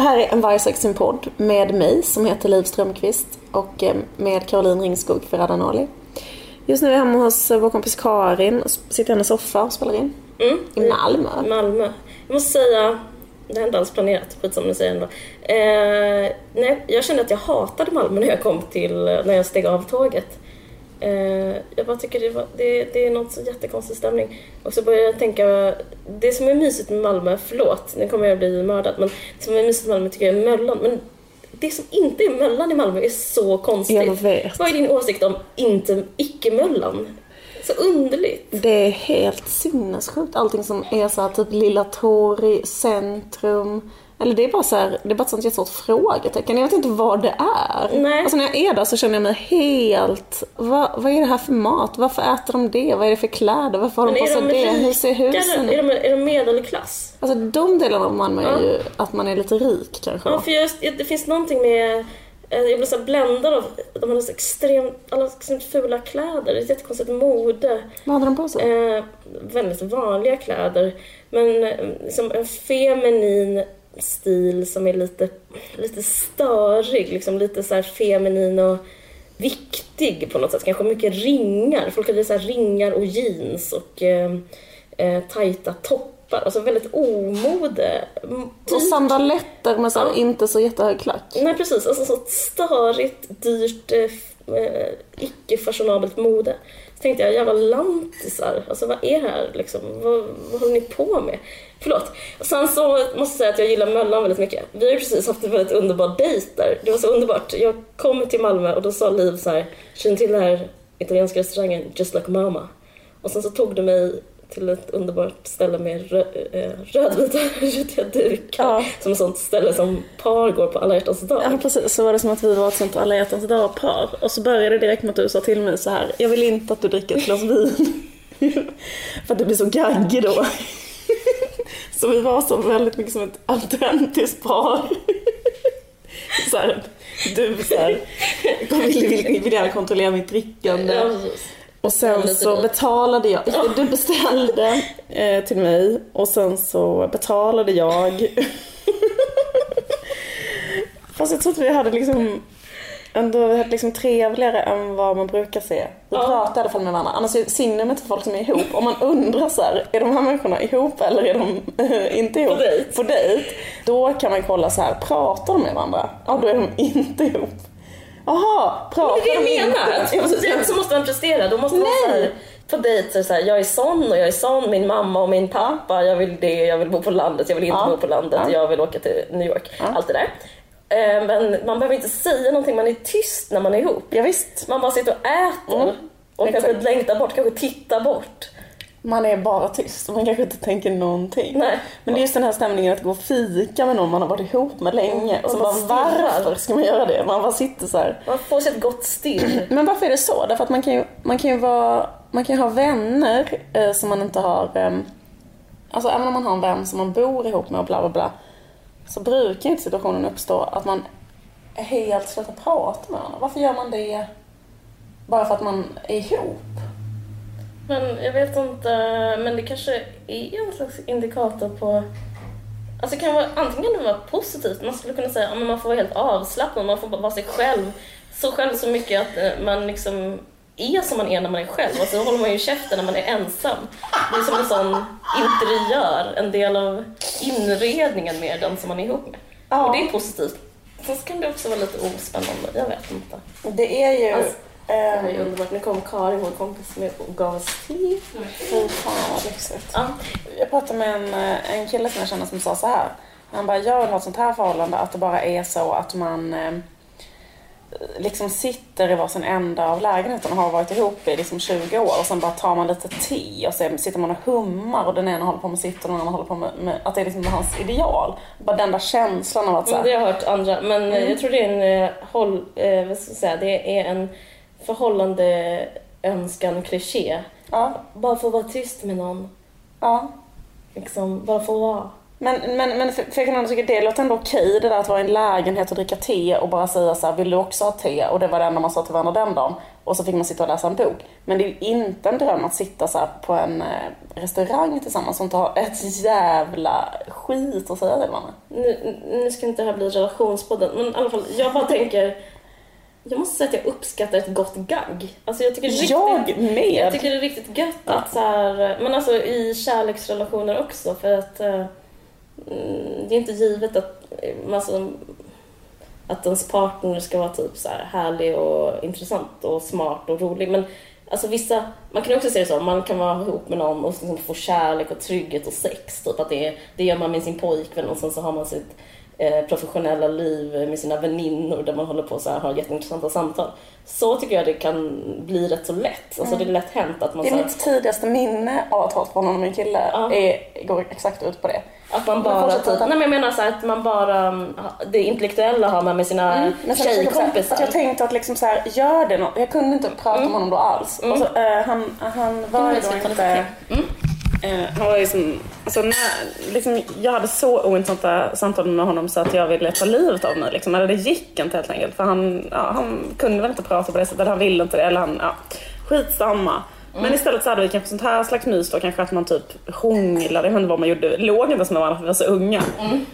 Det här är en Vargsexen-podd med mig som heter Liv Strömqvist och eh, med Caroline Ringskog Ferradanoli. Just nu är jag hemma hos vår kompis Karin och sitter i hennes soffa och spelar in. Mm. I Malmö. Malmö. Jag måste säga, det har inte alls planerat, skitsamma nu säger jag ändå. Eh, nej, jag kände att jag hatade Malmö när jag kom till, när jag steg av tåget. Eh, jag bara tycker det, var, det, det är något så jättekonstig stämning. Och så började jag tänka, det som är mysigt med Malmö, förlåt, nu kommer jag bli mördad, men det som är mysigt med Malmö tycker jag är Möllan. Men det som inte är Möllan i Malmö är så konstigt. Jag vet. Vad är din åsikt om inte, icke-Möllan? Så underligt. Det är helt sinnessjukt. Allting som är så här, typ Lilla Torg, centrum. Eller det är bara så här, det är bara ett sånt jättestort frågetecken. Jag vet inte vad det är. Nej. Alltså när jag är där så känner jag mig helt, vad, vad är det här för mat? Varför äter de det? Vad är det för kläder? Varför har de Men på sig det? Hur ser husen är de, är de medelklass? Alltså de delarna av Malmö är Ja. ju att man är lite rik kanske. Ja, för just, det finns någonting med... eh, Jag blir så bländad av de har så extremt, alla extremt fula kläder. Är ett jättekonstigt mode. Vad hade de på sig? Eh, väldigt vanliga kläder. Men eh, som en feminin stil som är lite, lite störig. Liksom lite så feminin och viktig på något sätt. Kanske mycket ringar. Folk hade så ringar och jeans och eh, eh, tajta toppar. Alltså väldigt omode. Mm, Och typ- sandaletter med så Ja. inte så jättehög klack. Nej precis, alltså så störigt, dyrt, eh, eh, icke-fashionabelt mode. Tänkte jag, jävla lantisar, alltså vad är det här liksom? Vad, vad håller ni på med? Förlåt. Och sen så måste jag säga att jag gillar Möllan väldigt mycket. Vi har ju precis haft en väldigt underbar dejt där. Det var så underbart. Jag kom till Malmö och då sa Liv så här, känner till den här italienska restaurangen Just Like Mama? Och sen så tog du mig till ett underbart ställe med rö, eh, rödvita rutiga dukar. Ja. Som ett sånt ställe som par går på alla hjärtans dag. Ja precis, så var det som att vi var ett sånt alla hjärtans dag-par. Och så började det direkt med att du sa till mig så här. jag vill inte att du dricker ett glas vin. För att du blir så gaggig då. Så vi var så väldigt mycket som ett autentiskt par. Så här, du så här, vill, vill, vill gärna kontrollera mitt drickande. Ja, precis. Och sen så betalade jag, du beställde eh, till mig och sen så betalade jag. Fast jag tror att vi hade liksom ändå vi hade liksom trevligare än vad man brukar se. Vi Ja. pratade i alla fall med varandra. Annars är signum inte folk som är ihop. Om man undrar så här, är de här människorna ihop eller är de eh, inte ihop? På dejt. På dejt. Då kan man kolla så här, pratar de med varandra? Ja, då är de inte ihop. Jaha, pratar Det är det de jag menar. inte? Ja, Så måste man prestera. Då måste man Nej. så här, på dejt så så här, jag är sån och jag är sån, min mamma och min pappa, jag vill det, jag vill bo på landet, jag vill inte Ja. bo på landet, Ja. jag vill åka till New York. Allt det där. Eh, Men man behöver inte säga någonting, man är tyst när man är ihop. Ja, visst. Man bara sitter och äter. Mm. Och Exakt. kanske längtar bort, kanske tittar bort. Man är bara tyst och man kanske inte tänker någonting. Nej. Men det är just den här stämningen att gå och fika med någon man har varit ihop med länge. Och så bara, varför ska man göra det? Man bara sitter så här. Man får sig ett gott stirr. Men varför är det så? Därför att man kan ju, man kan ju vara, man kan ha vänner eh, som man inte har, eh, alltså även om man har en vän som man bor ihop med och bla bla bla. Så brukar inte situationen uppstå att man helt slutar prata med varandra. Varför gör man det bara för att man är ihop? Men jag vet inte, men det kanske är en slags indikator på... Alltså kan vara, antingen kan det vara positivt, man skulle kunna säga att man får vara helt avslappnad, man får vara sig själv. Så själv så mycket att eh, man liksom är som man är när man är själv och så håller man ju käften när man är ensam. Det är som en sån interiör, en del av inredningen med den som man är ihop med. Ja. Och det är positivt. Sen kan det också vara lite ospännande, jag vet inte. Det är ju... Alltså, Det ehm, här är underbart. Nu kom Karin, vår kompis, med och gav oss te. Fy fan vad lyxigt. Ja. Jag pratade med en, eh, en kille som jag känner som sa så här. Han bara, jag vill ha ett sånt här förhållande att det bara är så att man eh, liksom sitter i varsin ända av lägenheten och har varit ihop i liksom 20 år och sen bara tar man lite te och sen sitter man och hummar och den ena håller på med sitt och den andra håller på med, med att det är liksom hans ideal. Bara den där känslan av att så Mm, här, Det har jag hört andra, men eh, jag tror det är en, eh, håll, eh, vad ska jag säga, det är en förhållande önskan kliché. ja, Bara få vara tyst med någon. ja. Liksom, bara få vara. Men, men, men för, för jag kan ändå tycka det låter ändå okej det där att vara i en lägenhet och dricka te och bara säga så här, vill du också ha te? Och det var det enda man sa till varandra den dagen. Och så fick man sitta och läsa en bok. Men det är ju inte en dröm att sitta så på en eh, restaurang tillsammans och inte ha ett jävla skit att säga till varandra. Nu, nu ska inte det här bli relationspodden, men i alla fall, jag bara tänker... Jag måste säga att jag uppskattar ett gott gagg. Alltså jag tycker riktigt, Jag med! jag tycker det är riktigt gött att så här, men alltså i kärleksrelationer också för att eh, mm, det är inte givet att, eh, alltså, att ens partner ska vara typ så här härlig och intressant och smart och rolig. Men alltså vissa, man kan också se det så, man kan vara ihop med någon och liksom få kärlek och trygghet och sex. Typ att det, det gör man med sin pojkvän och sen så har man sitt professionella liv med sina väninnor där man håller på så här, har jätteintressanta samtal. Så tycker jag det kan bli rätt så lätt. Alltså det är lätt hänt att man, Det så är här, mitt tidigaste minne av att ha ett förhållande med en kille. Ja. Är, går exakt ut på det. att man bara typ, nej men jag menar så här, att man bara, mm, det intellektuella har man med sina Mm. Men så tjejkompisar. att jag tänkte att liksom så här, gör det något. Jag kunde inte prata med honom då alls. Och så, eh, han, han var Mm, ju då inte... Mm. Eh, han var ju som, alltså när, liksom, jag hade så ointressanta samtal med honom så att jag ville ta livet av mig. Liksom. Eller det gick inte helt enkelt. För han, ja, han kunde väl inte prata på det sättet. Han ville inte det. Eller han, ja, skitsamma. Men istället så hade vi kanske sånt här slags mys då. Kanske att man typ hånglade. Jag vet inte vad man gjorde. Låg inte ens med varandra för vi var så unga.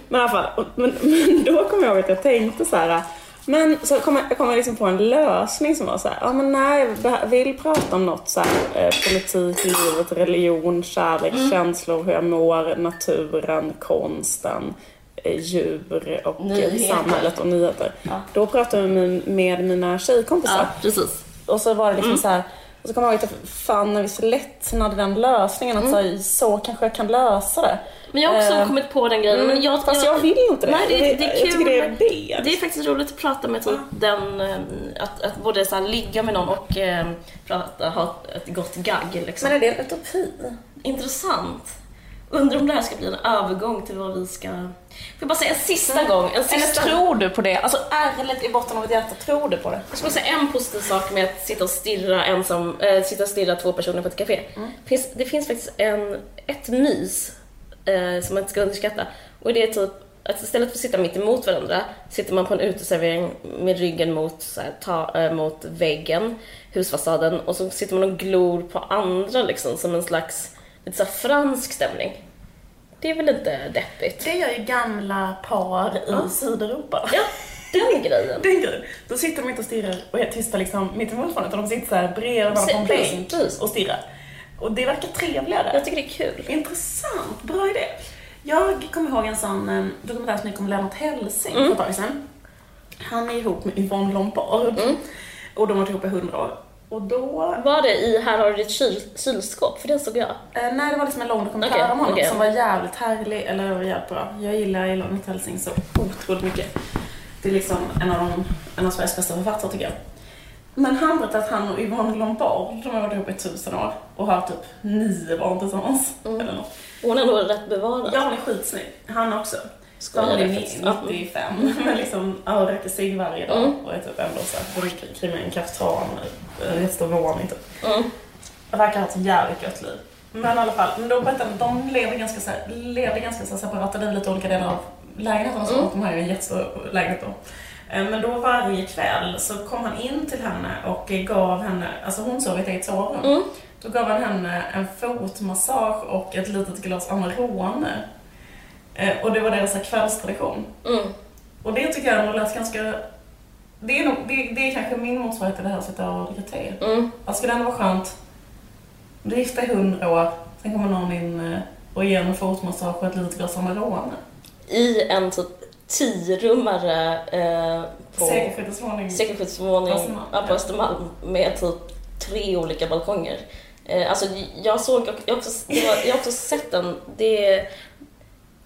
Men i alla fall. Men, men då kom jag ihåg att jag tänkte så här. Men så kom jag, jag kom liksom på en lösning som var så här, ja men nej, jag vill prata om något så här, eh, politik, livet, religion, kärlek, känslor, hur jag mår, naturen, konsten, eh, djur och Nyheter. samhället och nyheter. Ja. Då pratade jag med, med mina tjejkompisar. Ja, precis. Och så var det liksom Mm. så här. Och så kommer jag ihåg att jag fann en viss lättnad i den lösningen. Att Mm. så, här, så kanske jag kan lösa det. Men jag har också Eh, kommit på den grejen. Men jag, Fast jag vill inte det. Nej, det, det är jag kul. tycker det är men det. det är faktiskt roligt att prata med typ den, eh, att, att både så här, ligga med någon och eh, prata, ha ett gott gagg liksom. Men är det en utopi? Intressant. Undrar om det här ska bli en övergång till vad vi ska... Får jag bara säga en sista gång? En Eller sista... tror du på det? Alltså ärligt i botten av ett hjärta, tror du på det? Jag ska bara säga en positiv sak med att sitta och stirra ensam, äh, sitta och stirra två personer på ett café. Finns, det finns faktiskt en, ett mys eh, som man inte ska underskatta. Och det är typ att istället för att sitta mitt emot varandra sitter man på en uteservering med ryggen mot, så här, ta, eh, mot väggen, husfasaden och så sitter man och glor på andra liksom som en slags lite så här fransk stämning. Det är väl inte deppigt? Det gör ju gamla par i Sydeuropa. Ja, den grejen. Den grejen. Då sitter de inte och stirrar och är tysta liksom mitt emot varandra utan de sitter så här bredvid varandra på en bänk och stirrar. Och det verkar trevligare. Jag tycker det är kul. Intressant, bra idé. Jag kommer ihåg en sån eh, dokumentär som gick om Lennart Hellsing Mm. för ett tag sedan. Han är ihop med Yvonne Lombard. Mm. Och de har varit ihop i hundra år. Och då... Var det i Här har du ditt kyl, kylskåp? För det såg jag. Eh, nej, det var liksom en lång dokumentär Okej, om honom okej. som var jävligt härlig, eller var jävligt bra. Jag gillar Lennart Hellsing så otroligt mycket. Det är liksom en av, de, en av Sveriges bästa författare tycker jag. Men han berättade att han och Yvonne Lombard, de har varit ihop i tusen år och har typ nio barn tillsammans. Mm. Eller något. Hon är nog rätt bevarad. Ja, hon är skitsnygg. Han också. Så Skojar ni- faktiskt. Ja. 95, men liksom ja, röker cigg varje dag Mm. och är typ ändå såhär, en kaftan, en jättestor våning typ. Mm. Verkar ha ett jävligt gött liv. Men i alla fall, men då berättade de, lever ganska, så här, levde ganska så här, separata liv, lite olika delar av lägenheten och så. Mm. De har ju en jättestor lägenhet då. Eh, Men då varje kväll så kom han in till henne och gav henne, alltså hon sov i ett eget sovrum. Mm. Då gav han henne en fotmassage och ett litet glas Amarone. Eh, Och det var deras kvällstradition. Mm. Och det tycker jag ändå lät ganska... Det är, nog, det, det är kanske min motsvarighet till det här att sitta och dricka te. Mm. Alltså skulle det ändå vara skönt. Du är gifta i hundra år, sen kommer någon in eh, och ger en fotmassage och ett litet glas Amarone. I en typ tiorummare eh, på Östermalm, ja, på. Östermalm med typ tre olika balkonger. Eh, alltså jag såg, jag har också, jag har också sett den, det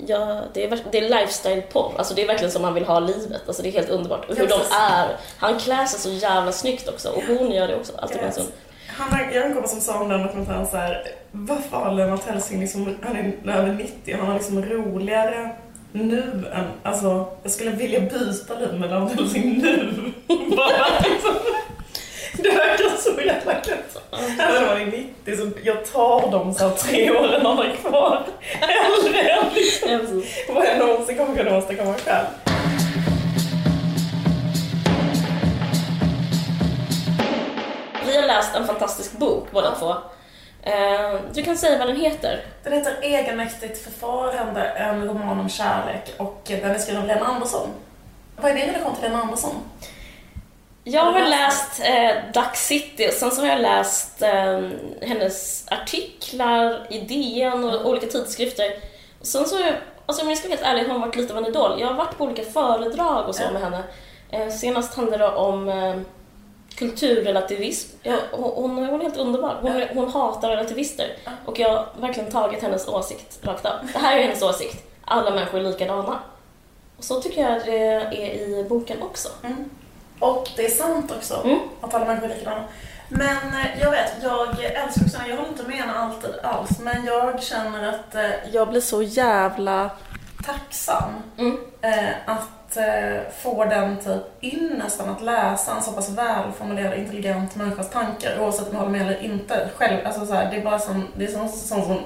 Ja, det är, det är lifestyle-porr. Alltså det är verkligen som man vill ha livet. Alltså det är helt underbart. Och hur de är. Han klär sig så jävla snyggt också. Och hon gör det också. Alltid sån... Han jag har en kompis som sa om den dokumentären så här, varför har Lennart Hellsing liksom, han är över 90 han har liksom roligare nu än, alltså jag skulle vilja byta liv med Lennart Hellsing nu. Bara liksom, det verkar så jävla gött. Även om han är 90 så jag tar de så här tre åren han har kvar. Hellre än liksom, vad jag någonsin kommer kunna åstadkomma själv. Vi har läst en fantastisk bok båda två. Eh, Du kan säga vad den heter. Den heter Egenmäktigt förfarande, en roman om kärlek och den är skriven av Lena Andersson. Vad är din relation till Lena Andersson? Jag Har läst eh, Duck City och sen så har jag läst eh, hennes artiklar i DN och olika tidskrifter. Och sen så, har jag- alltså om jag ska vara helt ärlig, har hon varit lite av en idol. Jag har varit på olika föredrag och så med henne. Eh, senast handlade det om eh, kulturrelativism. Jag, hon, hon, är helt underbar. Hon, hon hatar relativister. Och jag har verkligen tagit hennes åsikt rakt av. Det här är hennes åsikt. Alla människor är likadana. Och så tycker jag det är i boken också. Mm. Och det är sant också, Mm. att alla människor är likadana. Men eh, jag vet, jag älskar också jag håller inte med henne alltid alls, men jag känner att eh, jag blir så jävla tacksam Mm. eh, att eh, få den typ ynnesten att läsa en så pass välformulerad, intelligent människas tankar, oavsett om jag håller med eller inte. Själv, alltså så här, det är bara som, det är som, som, som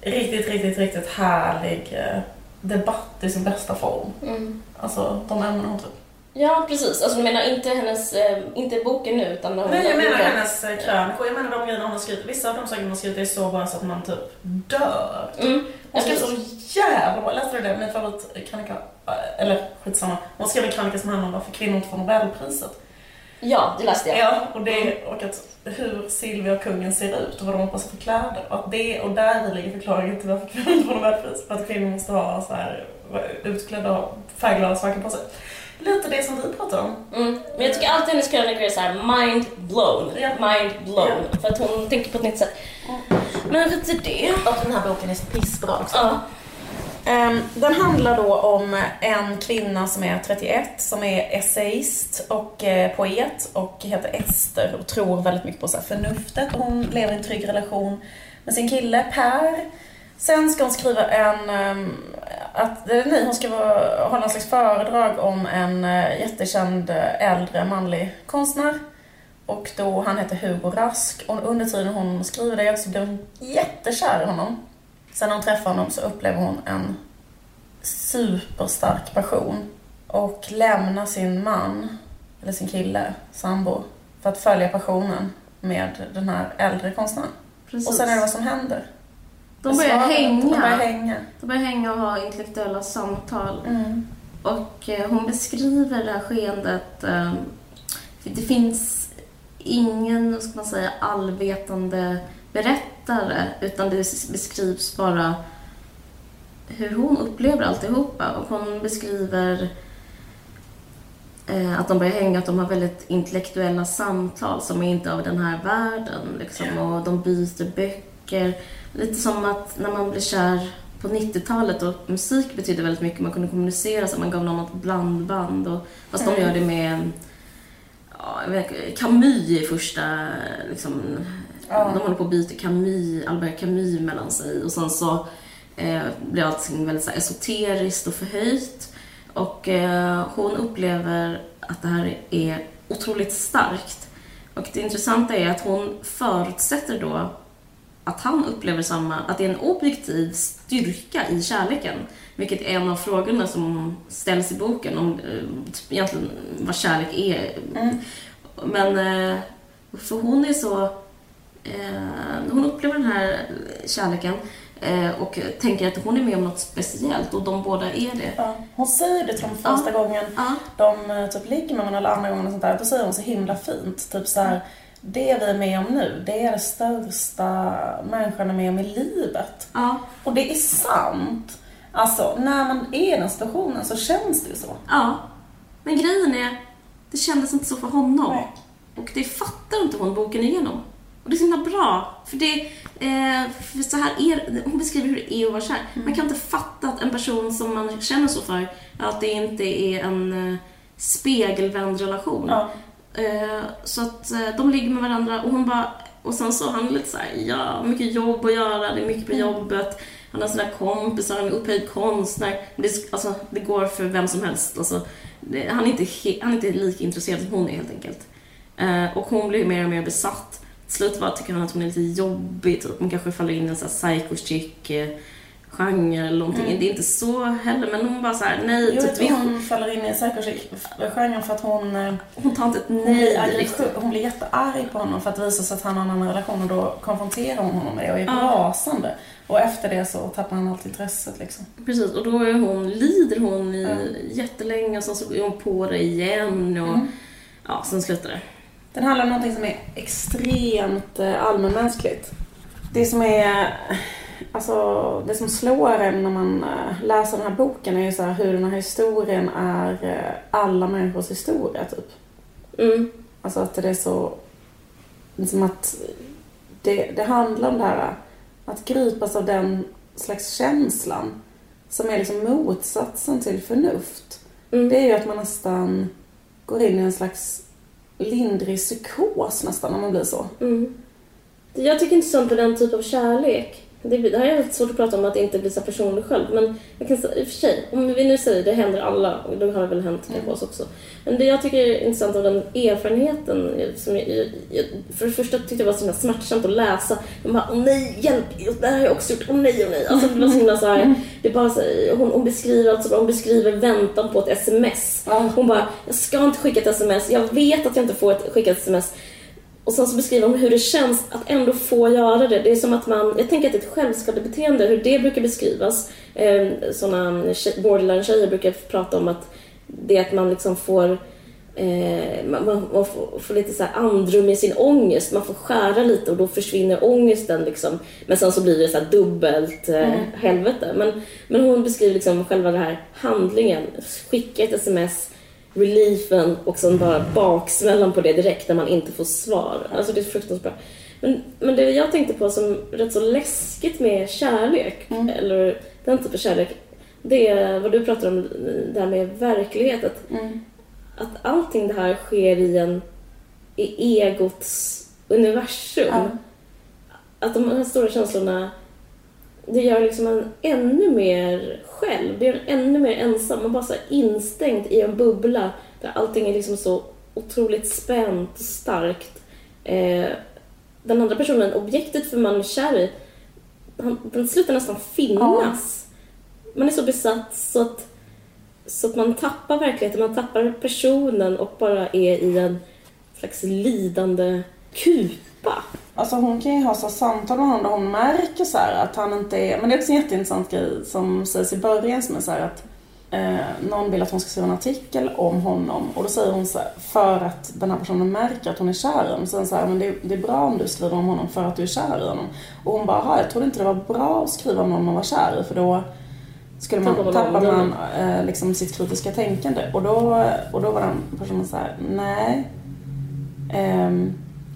riktigt, riktigt, riktigt härlig eh, debatt i sin bästa form. Mm. Alltså de ämnen hon upp. Ja, precis. Alltså du menar inte hennes, eh, inte boken nu utan Nej, jag menar boken. hennes eh, krönikor. Jag menar de grejerna hon har skrivit. Vissa av de sakerna hon har skrivit är så bra så att man typ dör. Mm. Hon skrev så jävla bra. Läste du det? Min favoritkrönika, eh, eller skitsamma. Hon skrev en krönika som handlar om varför kvinnor inte får Nobelpriset. Ja, det läste jag. Ja, och, det, och att hur Silvia och kungen ser ut och vad de har på sig för kläder. Och, att det, och där ligger förklaringen till varför kvinnor inte får Nobelpris. För att kvinnor måste ha så här, vara utklädda och färgglada saker på sig. Lite det som vi pratar om. Mm. Men jag tycker alltid hennes krönikor är så här mind blown. Ja. Mind blown. För att hon tänker på ett nytt sätt. Men efter det... Och den här boken är pissbra också. Ja. Ehm, den handlar då om en kvinna som är 31, som är essayist och eh, poet och heter Ester och tror väldigt mycket på så här förnuftet. Hon lever i en trygg relation med sin kille Per. Sen ska hon skriva en, ehm, att, eller nej, hon ska vara- hålla någon slags föredrag om en eh, jättekänd eh, äldre manlig konstnär. Och då, han heter Hugo Rask och under tiden hon skriver det så blir hon jättekär i honom. Sen när hon träffar honom så upplever hon en superstark passion och lämnar sin man, eller sin kille, sambo, för att följa passionen med den här äldre konstnären. Precis. Och sen är det vad som händer. De börjar hänga. De börjar hänga. De börjar hänga och ha intellektuella samtal. Mm. Och eh, hon beskriver det här skeendet. Eh, det finns ingen, vad ska man säga, allvetande berättare. Utan det beskrivs bara hur hon upplever alltihopa. Och hon beskriver eh, att de börjar hänga, att de har väldigt intellektuella samtal som är inte av den här världen. Liksom, och de byter böcker. Lite som att när man blir kär på 90-talet och musik betydde väldigt mycket. Man kunde kommunicera så man gav någon ett blandband. Och, fast de gör det med ja, vet, Camus i första... Liksom, Ja. De håller på att byta Camus, Albert Camus mellan sig. Och sen så eh, blir allting väldigt så här, esoteriskt och förhöjt. Och eh, hon upplever att det här är otroligt starkt. Och det intressanta är att hon förutsätter då att han upplever samma, att det är en objektiv styrka i kärleken. Vilket är en av frågorna som ställs i boken om eh, typ egentligen vad kärlek är. Mm. Men eh, för hon är så, eh, hon upplever den här kärleken och tänker att hon är med om något speciellt och de båda är det. Ja. Hon säger det till dem första gången Ja, de typ ligger med varandra eller andra gången och sånt där. Då säger hon så himla fint. Typ så här, det vi är med om nu, det är det största människan är med om i livet. ja, Och det är sant. Alltså, när man är i den situationen så känns det ju så. ja. Men grejen är, det kändes inte så för honom. Nej. Och det fattar inte hon boken igenom. Och det är så himla bra. För det, eh, för så här är, hon beskriver hur det är att vara kär. Man kan inte fatta att en person som man känner så för, att det inte är en eh, spegelvänd relation. Ja. Eh, så att eh, de ligger med varandra och hon bara, och sen så han lite så här, ja, mycket jobb att göra, det är mycket på jobbet. Han har sina kompisar, han är upphöjd konstnär. Det, alltså, det går för vem som helst. Alltså, det, han, är inte he, han är inte lika intresserad som hon är helt enkelt. Eh, och hon blir mer och mer besatt. Till slut bara tycker han att hon är lite jobbig, typ. Hon kanske faller in i en sån här psycho chick eh, genre eller någonting. Det är inte så heller, men hon bara så här, nej, Jo, typ, tror hon faller in i psycho-genren för att hon, eh, hon tar inte ett hon, blir nej riktigt. hon blir jättearg på honom för att visa sig att han har en annan relation och då konfronterar hon honom med det och är Ja. rasande. Och efter det så tappar han allt intresset liksom. Precis, och då är hon, lider hon i Ja. jättelänge och sen så är hon på det igen och Mm. ja, sen slutar det. Den handlar om någonting som är extremt eh, allmänmänskligt. Det som är, alltså det som slår en när man eh, läser den här boken är ju så här hur den här historien är eh, alla människors historia typ. Mm. Alltså att det är så, som att det, det handlar om det här att gripas av den slags känslan som är liksom motsatsen till förnuft. Mm. Det är ju att man nästan går in i en slags lindrig psykos nästan när man blir så. Mm. Jag tycker inte sånt på den typ av kärlek. Det, det här är lite svårt att prata om att inte bli så personlig själv. Men jag kan säga, i och för sig, om vi nu säger det händer alla, och det har det väl hänt kanske oss också. Men det jag tycker är intressant av den erfarenheten, som jag, jag, jag, för det första tyckte jag var så smärtsamt att läsa. Man bara, åh nej, hjälp, det här har jag också gjort, åh nej, åh nej. Alltså det var så himla så här, det är bara så hon, hon beskriver alltså, hon beskriver väntan på ett sms. Hon bara, jag ska inte skicka ett sms, jag vet att jag inte får ett skickat sms. Och sen så beskriver hon hur det känns att ändå få göra det. Det är som att man, jag tänker att det är ett självskadebeteende, hur det brukar beskrivas. Eh, sådana borderline-tjejer brukar prata om att det är att man liksom får Eh, man, man, får, får lite så här andrum i sin ångest. Man får skära lite och då försvinner ångesten. Liksom. Men sen så blir det så dubbelt eh, helvete. Men, men hon beskriver liksom själva den här handlingen. Skicka ett sms, reliefen och sen bara baksmällan på det direkt när man inte får svar. Alltså det är fruktansvärt. Men, men det jag tänkte på som rätt så läskigt med kärlek, eller den typen av kärlek, det är vad du pratar om, det här med verklighet. Att, att allting det här sker i en i egots universum. Ja. Att de här stora känslorna, det gör liksom en ännu mer själv. Det gör en ännu mer ensam. Man bara så instängd i en bubbla där allting är liksom så otroligt spänt och starkt. Eh, den andra personen, objektet för man är kär i, han, den slutar nästan finnas. Man är så besatt så att så att man tappar verkligheten, man tappar personen och bara är i en slags lidande kupa. Alltså hon kan ju ha så samtal med honom där hon märker så här att han inte är... Men det är också en jätteintressant grej som sägs i början som är så att eh, någon vill att hon ska skriva en artikel om honom och då säger hon så här, för att den här personen märker att hon är kär i honom. Sen så här, men det, det är bra om du skriver om honom för att du är kär i honom. Och hon bara, "Jaha, jag trodde inte det var bra att skriva om någon man var kär i för då skulle man, Tappar man tappar man eh, liksom sitt kritiska tänkande. Och då, och då var den personen så här, nej. Ehm,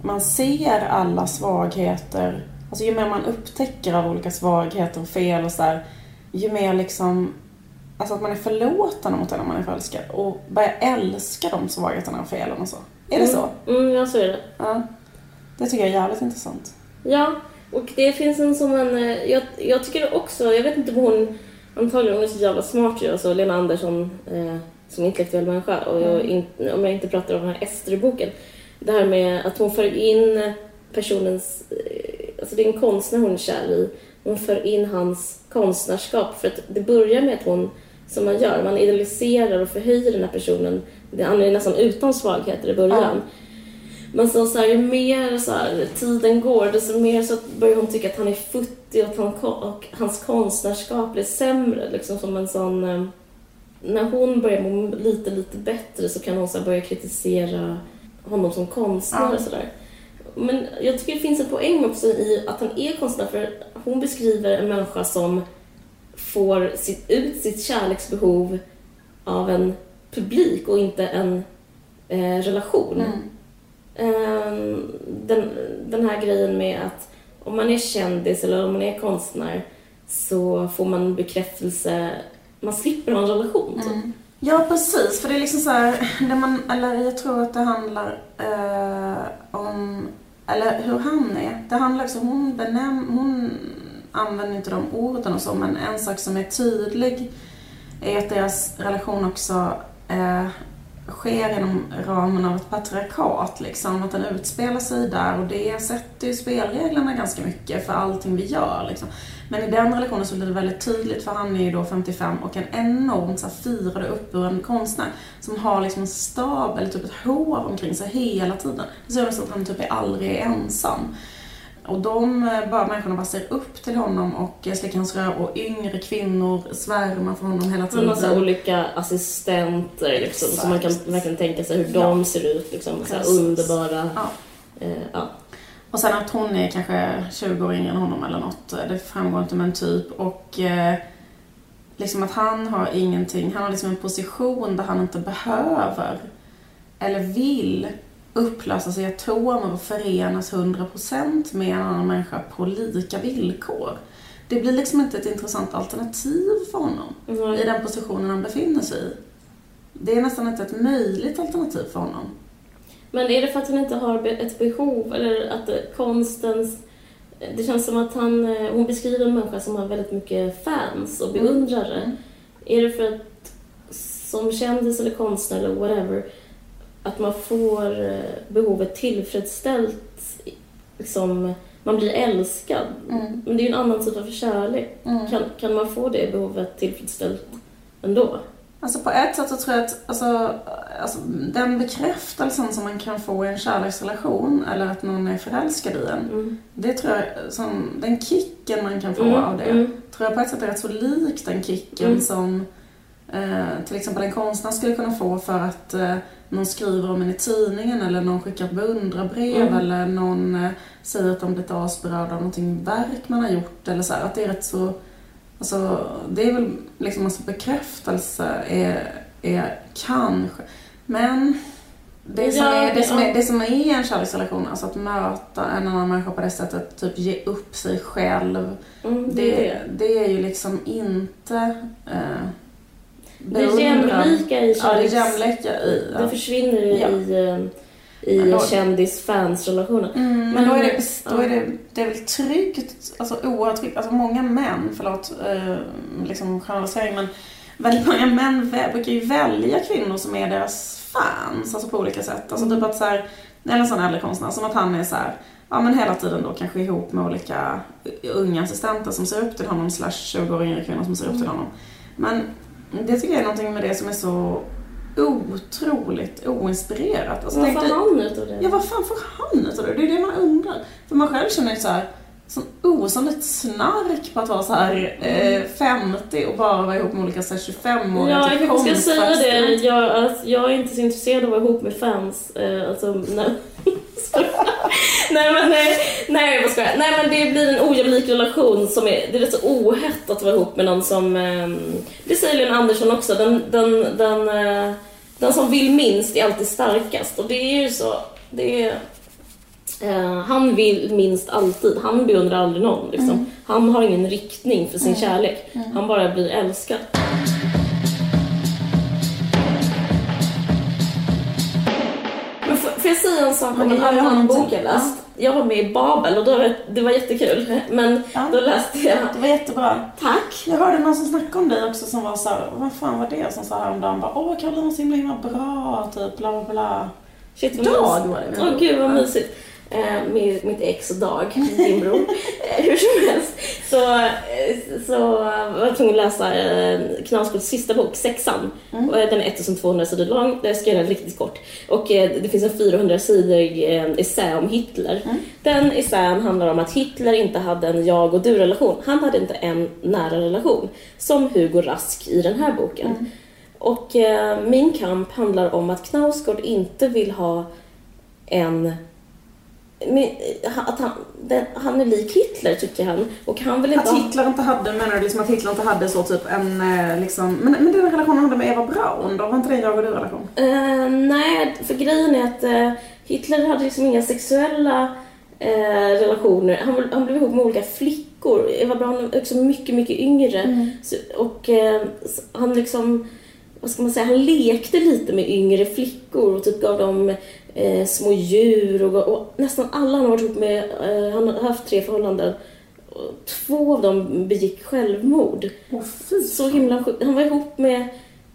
man ser alla svagheter. Alltså ju mer man upptäcker av olika svagheter och fel och så där, ju mer liksom Alltså att man är förlåtande mot den man är förälskad och börjar älska de svagheterna och felen och så. Är det så? Mm, ja, så är det. Ja. Det tycker jag är jävligt intressant. Ja, och det finns en som en... eh, Jag, jag tycker också, jag vet inte om hon... Antagligen hon är så jävla smart ju, alltså Lena Andersson eh, som intellektuell människa. Och jag, in, om jag inte pratar om den här Ester-boken. Det här med att hon för in personens... eh, Alltså det är en konstnär hon är kär i. Hon för in hans konstnärskap. För att det börjar med att hon, som man gör, man idealiserar och förhöjer den här personen. Han är nästan utan svagheter i början. Men så, så här, ju mer så här, tiden går, desto mer så börjar hon tycka att han är futtig och han, och hans konstnärskap blir sämre. Liksom som en sån... eh, När hon börjar må lite, lite bättre så kan hon så här, börja kritisera honom som konstnär och sådär. Men jag tycker det finns en poäng också i att han är konstnär för hon beskriver en människa som får sitt, ut sitt kärleksbehov av en publik och inte en eh, relation. ehm, den, den här grejen med att om man är kändis eller om man är konstnär så får man bekräftelse, man slipper ha en relation typ. Ja, precis. För det är liksom så här, det man, eller jag tror att det handlar eh, om, eller hur han är. Det handlar också, hon benäm, hon använder inte de orden och så, men en sak som är tydlig är att deras relation också eh, sker inom ramen av ett patriarkat, liksom. Att den utspelar sig där och det sätter ju spelreglerna ganska mycket för allting vi gör, liksom. Men i den relationen så blir det väldigt tydligt för han är ju då 55 och en enormt så här, firad och uppburen konstnär som har liksom en stab eller typ ett hov omkring sig hela tiden. Det ser ut som att han typ är aldrig ensam. Och de eh, bara, människorna bara ser upp till honom och eh, slickar hans röv och yngre kvinnor svärmar för honom hela tiden. massa olika assistenter liksom, så man kan verkligen tänka sig hur de ser ut. Liksom, så underbara. Ja. Eh, ja. Och sen att hon är kanske 20 år yngre än honom eller något, eh, det framgår inte men typ. Och eh, liksom att han har ingenting, han har liksom en position där han inte behöver eller vill upplösa sig atomer och förenas 100% med en annan människa på lika villkor. Det blir liksom inte ett intressant alternativ för honom i den positionen han befinner sig i. Det är nästan inte ett möjligt alternativ för honom. Men är det för att han inte har ett behov eller att konstens... Det känns som att han, eh, hon beskriver en människa som har väldigt mycket fans och beundrare. Mm. Är det för att som kändis eller konstnär eller whatever att man får eh, behovet tillfredsställt liksom, man blir älskad. Mm. Men det är ju en annan typ av kärlek. Mm. Kan, kan man få det behovet tillfredsställt ändå? Alltså på ett sätt så tror jag att alltså, alltså, den bekräftelsen som man kan få i en kärleksrelation eller att någon är förälskad i en. Mm. Det tror jag, som, den kicken man kan få Mm, av det, mm. tror jag på ett sätt är rätt så lik den kicken Mm. som eh, till exempel en konstnär skulle kunna få för att eh, någon skriver om en i tidningen eller någon skickar ett beundrarbrev Mm. eller någon eh, säger att de blivit asberörda av någonting verk man har gjort eller så här, Att det är rätt så Alltså, det är väl liksom alltså bekräftelse är, är kanske. Men det som, är, det, som är, det som är en kärleksrelation, alltså att möta en annan människa på det sättet, typ ge upp sig själv. Mm, det, Det, det är ju liksom inte eh, det jämlika i Ja, det kärleks... jämlika i. Det Ja. försvinner ju Ja. I, då- kändis-fans-relationen. Mm, men då är, det, då är det, det är väl tryggt, alltså oerhört tryggt. Alltså många män, förlåt eh, liksom generalisering, men väldigt många män brukar ju välja kvinnor som är deras fans, alltså på olika sätt. Alltså typ att så här, eller en sån äldre konstnär, som att han är så här, ja men hela tiden då kanske ihop med olika unga assistenter som ser upp till honom, slash 20 år yngre kvinnor som ser upp till honom. Men det tycker jag är någonting med det som är så otroligt oinspirerat. Alltså, Vad får han ut av det? Ja, vad fan får han ut av det? Det är det man undrar. För man själv känner ju så här, sån osannolikt snark på att vara så här eh, 50 och bara vara ihop med olika så här 25-åriga Ja, jag kanske ska säga det. Jag, alltså, jag är inte så intresserad av att vara ihop med fans. Eh, alltså, nej. nej, men nej, nej, jag Nej, men det blir en ojämlik relation som är... Det är rätt så ohett att vara ihop med någon som... Eh, det säger Lena Andersson också. Den, den, den, eh, den som vill minst är alltid starkast. Och det är ju så. Det är... Eh, han vill minst alltid. Han beundrar aldrig någon. Liksom. Han har ingen riktning för sin kärlek. Han bara blir älskad. Sak om det gör annan någonting. bok jag läst? Jag var med i Babel och då, var- det var jättekul. Men Ja. då läste jag... Det var jättebra. Tack! Jag hörde någon som snackade om dig också som var så här, vad fan var det? Som sa häromdagen bara, åh Caroline var så himla himla bra, typ bla bla bla. Shit, vad Dag mysigt. var det, Åh gud vad mysigt. Eh, med mitt ex Dag, din bror. Eh, Hur som helst. Så, eh, så var jag tvungen att läsa Knausgårds sista bok, Sexan. Mm. Den är 1200 sidor lång, jag göra den riktigt kort. Och det finns en 400 sidor eh, essä om Hitler. Mm. Den essän handlar om att Hitler inte hade en jag och du-relation. Han hade inte en nära relation. Som Hugo Rask i den här boken. Mm. Och Min kamp handlar om att Knausgård inte vill ha en... eh, Att han, den, han är lik Hitler tycker han. Och han vill inte Att ha... Hitler inte hade, menar du liksom att Hitler inte hade så typ en eh, liksom, men, men den relationen han hade med Eva Braun då? Var inte det en jag och du relation? Eh, nej, för grejen är att eh, Hitler hade liksom inga sexuella eh, relationer. Han, han blev ihop med olika flickor. Eva Braun är också mycket, mycket yngre. Så, och eh, han liksom, vad ska man säga, han lekte lite med yngre flickor och typ gav dem eh, små djur och, och nästan alla han har varit ihop med, eh, han har haft tre förhållanden. Två av dem begick självmord. Fy. Så himla sjukt. Han var ihop med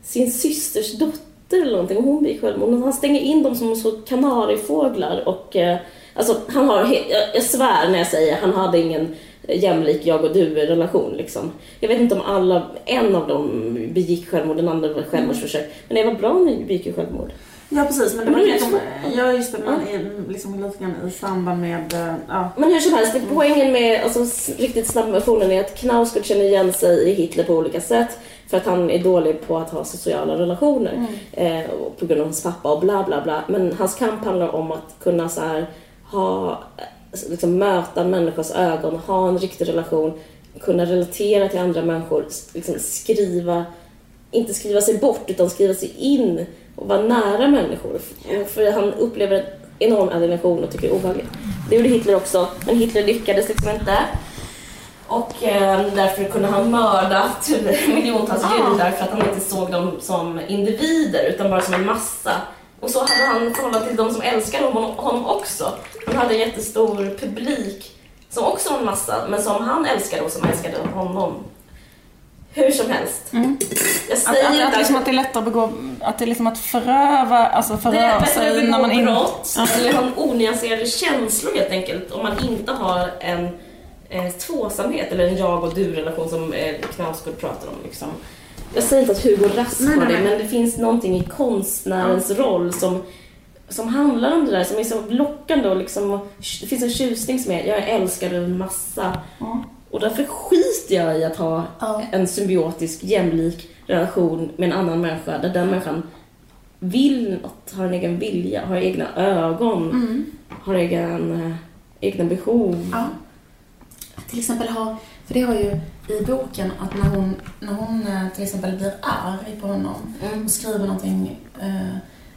sin systers dotter eller någonting och hon begick självmord. Han stänger in dem som så kanariefåglar och eh, alltså han har, jag, svär när jag säger han hade ingen jämlik jag och du relation liksom. Jag vet inte om alla, en av dem begick självmord, den andra var självmordsförsök. Men Eva Braun begick ju självmord. Ja precis, men det Men var är liksom, ja just det, men i- liksom lite grann i samband med, eh, ja. Men hur som helst, poängen med alltså, riktigt snabba versionen är att Knausgård känner igen sig i Hitler på olika sätt för att han är dålig på att ha sociala relationer eh, och på grund av hans pappa och bla bla bla. Men hans kamp handlar om att kunna så här, ha, eh, liksom, möta människors ögon, ha en riktig relation, kunna relatera till andra människor, liksom, skriva, inte skriva sig bort utan skriva sig in och vara nära människor. För han upplever en enorm alienation och tycker det är obehagligt. Det gjorde Hitler också, men Hitler lyckades liksom inte. Och eh, därför kunde han mörda miljontals judar för att han inte såg dem som individer utan bara som en massa. Och så hade han förhållande till de som älskade honom, honom också. Han hade en jättestor publik som också var en massa, men som han älskade och som älskade honom. Hur som helst. Jag Att, säger att, inte att, liksom att det är lättare att begå, att det är liksom att föröva, alltså föröva sig när man inte... brott eller ha onyanserade känslor helt enkelt om man inte har en eh, tvåsamhet eller en jag och du-relation som eh, Knausgård pratar om. Liksom. Jag säger inte att Hugo Rask Nej, har det, men det finns någonting i konstnärens roll som, som handlar om det där, som är så lockande och liksom, det finns en tjusning som är, jag älskar en massa. Ja. Och därför skiter jag i att ha Ja. en symbiotisk, jämlik relation med en annan människa där den människan vill något, har en egen vilja, har egna ögon, Mm. har egen, eh, egna behov. Ja. Att till exempel ha, för det har ju i boken att när hon, när hon eh, till exempel blir arg på honom Mm. och skriver någonting eh,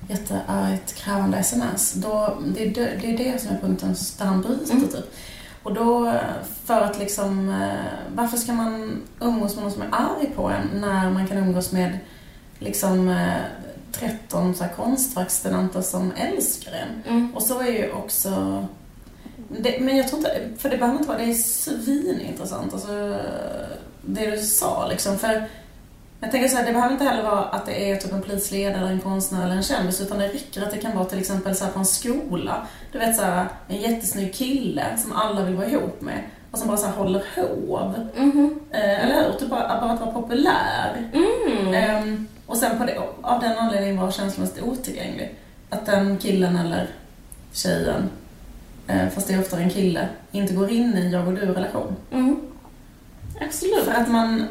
jätteargt, krävande sms, då, det, är det, det är det som är punkten där han bryter Mm. typ. Och då, eh, för att liksom, eh, varför ska man umgås med någon som är arg på en när man kan umgås med liksom eh, 13 så här konstfackstudenter som älskar en? Mm. Och så är ju också... Det, men jag tror inte... För det behöver inte vara... Det är svinintressant, alltså det du sa liksom. För jag tänker så här, det behöver inte heller vara att det är typ en politisk ledare, en konstnär eller en kändis, utan det räcker att det kan vara till exempel så här på en skola. Du vet så här, en jättesnygg kille som alla vill vara ihop med och som bara så här håller hov. Mhm. Eh, eller hur? Typ bara, bara att vara populär. Mm. Ehm, och sen på det, av den anledningen var känslomässigt otillgänglig. Att den killen eller tjejen, eh, fast det är oftare en kille, inte går in i en jag och du-relation. Mm. Absolut. För att man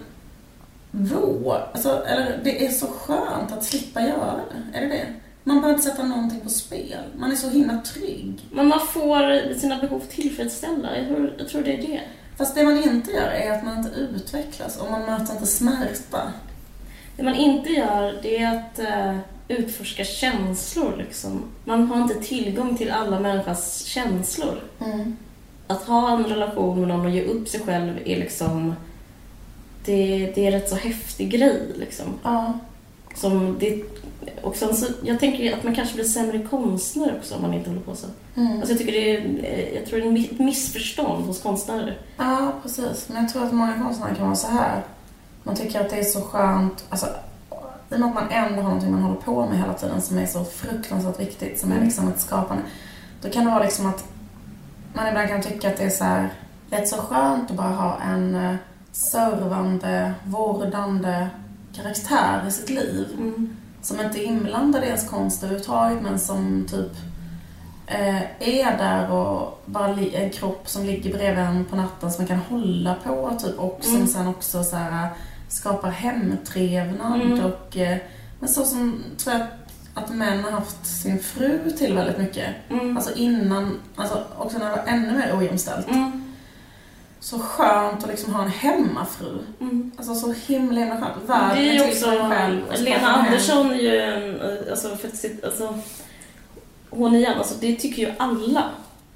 vår, alltså, eller det är så skönt att slippa göra det. Är det det? Man behöver inte sätta någonting på spel. Man är så himla trygg. Men man får sina behov tillfredsställda. Jag tror, jag tror det är det. Fast det man inte gör är att man inte utvecklas och man möter inte smärta. Det man inte gör, det är att eh, utforska känslor. Liksom. Man har inte tillgång till alla människors känslor. Att ha en relation med någon och ge upp sig själv är liksom... Det, det är rätt så häftig grej. Liksom. Ja. Som det, och sen så, jag tänker att man kanske blir sämre konstnär också om man inte håller på så. Mm. Alltså jag, tycker det är, jag tror det är ett missförstånd hos konstnärer. Ja, precis. Men jag tror att många konstnärer kan vara så här. Man tycker att det är så skönt, alltså i och med att man ändå har någonting man håller på med hela tiden som är så fruktansvärt viktigt, som är liksom ett skapande. Då kan det vara liksom att man ibland kan tycka att det är så här rätt så skönt att bara ha en eh, servande, vårdande karaktär i sitt liv. Som inte är inblandad i ens konst överhuvudtaget men som typ eh, är där och bara en kropp som ligger bredvid en på natten som man kan hålla på typ och som Mm. sen också så här, skapar hemtrevnad Mm. och eh, men så som tror jag att, att män har haft sin fru till väldigt mycket. Mm. Alltså innan, alltså också när det var ännu mer ojämställt. Mm. Så skönt att liksom ha en hemmafru. Mm. Alltså så himla himla skönt. Det Världen är ju också, själv. Lena man. Andersson är ju en, alltså, för att sitta, alltså, hon igen, alltså det tycker ju alla.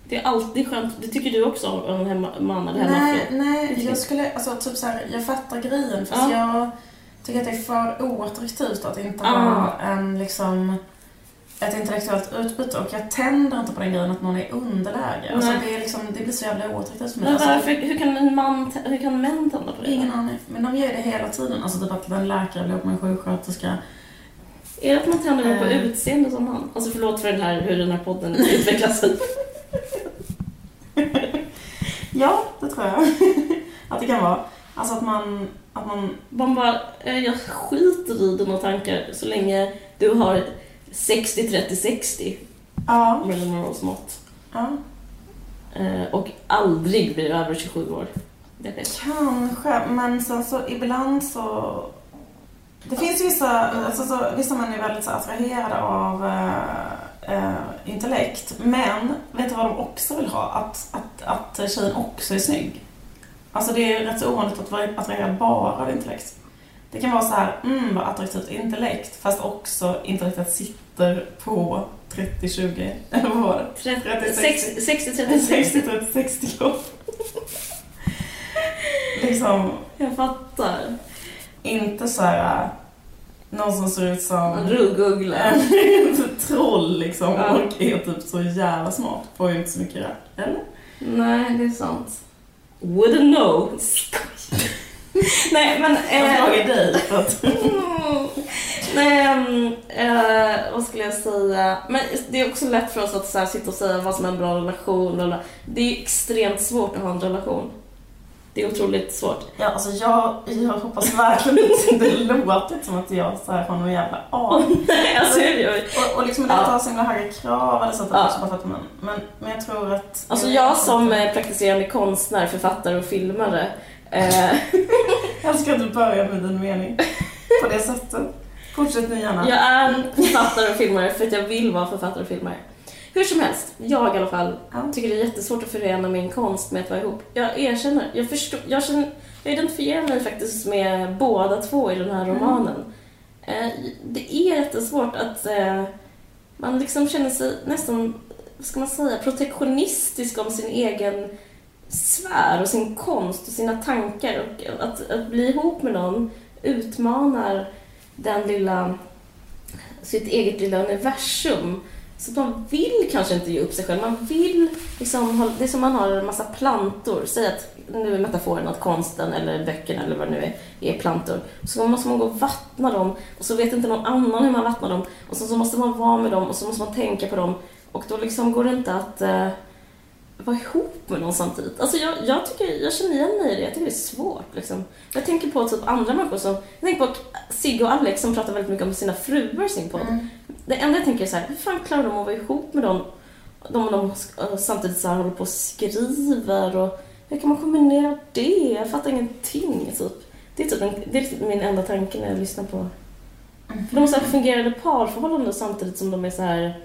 Det är alltid skönt, det tycker du också om en hemma, eller Nej, hemmafru? nej, jag skulle, alltså typ så här, jag fattar grejen fast jag tycker att det är för oattraktivt att inte Ah. ha en liksom ett intellektuellt utbyte och jag tänder inte på den grejen att någon är underläge. Alltså det, är liksom, det blir så jävla oattraktivt för mig. Men Alltså, varför, hur kan en man, hur kan män tända på det? Ingen aning. Men de gör det hela tiden. Alltså typ att en läkare blir ihop med en sjuksköterska. Är det att man tänder mer på Eh. utseende som man? Alltså förlåt för den här, hur den här podden utvecklas. Ja, det tror jag. att det kan vara. Alltså att man, att man Man bara, eh, jag skiter i dina tankar så länge du har 60-30-60 ja, Marilyn Monroes mått. ja. Eh, Och aldrig blir över 27 år. Det jag. Kanske, men sen så ibland så... Det finns vissa, alltså så, vissa män är väldigt så attraherade av eh, intellekt. Men, vet du vad de också vill ha? Att, att, att tjejen också är snygg. Alltså det är rätt så ovanligt att vara attraherad bara av intellekt. Det kan vara så här, mm vad attraktivt intellekt, fast också intellektet sitter på 30-20, eller vad var det? 60-30-60. 60-30-60 kilo. liksom, Jag fattar. inte så här någon som ser ut som Ruggugla. en troll liksom Ja. och är typ så jävla smart. Får ju inte så mycket rätt. Eller? Nej, det är sant. Wouldn't know. Nej, men... Jag eh, frågar dig att... Nej, eh, vad skulle jag säga? Men det är också lätt för oss att så här, sitta och säga vad som är en bra relation. Eller, det är extremt svårt att ha en relation. Det är otroligt svårt. Ja, alltså jag, jag hoppas verkligen inte det låter som att jag så här har någon jävla aning. Alltså, jag, Och, och liksom det Ja. har så himla höga krav eller så att Ja. också bara för att man, men, men jag tror att... alltså jag som eh, praktiserande konstnär, författare och filmare Jag älskar att du börjar med din mening på det sättet. Fortsätt ni gärna. Jag är författare och filmare för att jag vill vara författare och filmare. Hur som helst, jag i alla fall Ja. tycker det är jättesvårt att förena min konst med att vara ihop. Jag erkänner, jag förstår, jag, känner, jag identifierar mig faktiskt med båda två i den här romanen. Eh, det är jättesvårt att eh, man liksom känner sig nästan, vad ska man säga, protektionistisk om sin egen sfär och sin konst och sina tankar. Och att, att bli ihop med någon utmanar den lilla, sitt eget lilla universum. Så man vill kanske inte ge upp sig själv. Man vill liksom, det är som man har en massa plantor. Säg att, nu är metaforen att konsten eller böckerna eller vad det nu är, är plantor. Så måste man gå och vattna dem och så vet inte någon annan hur man vattnar dem. Och så, så måste man vara med dem och så måste man tänka på dem. Och då liksom går det inte att eh, vara ihop med någon samtidigt. Alltså jag, jag, tycker, jag känner igen mig i det. Jag tycker det är svårt. Liksom. Jag tänker på typ andra människor som... Jag tänker på Sigge och Alex som pratar väldigt mycket om sina fruar i sin podd. Mm. Det enda jag tänker är så här, hur fan klarar de att vara ihop med dem? De, de eh, samtidigt så här håller på och skriver och hur kan man kombinera det? Jag fattar ingenting. Typ. Det är typ en, det är typ min enda tanke när jag lyssnar på... För de har så här fungerande parförhållanden samtidigt som de är så här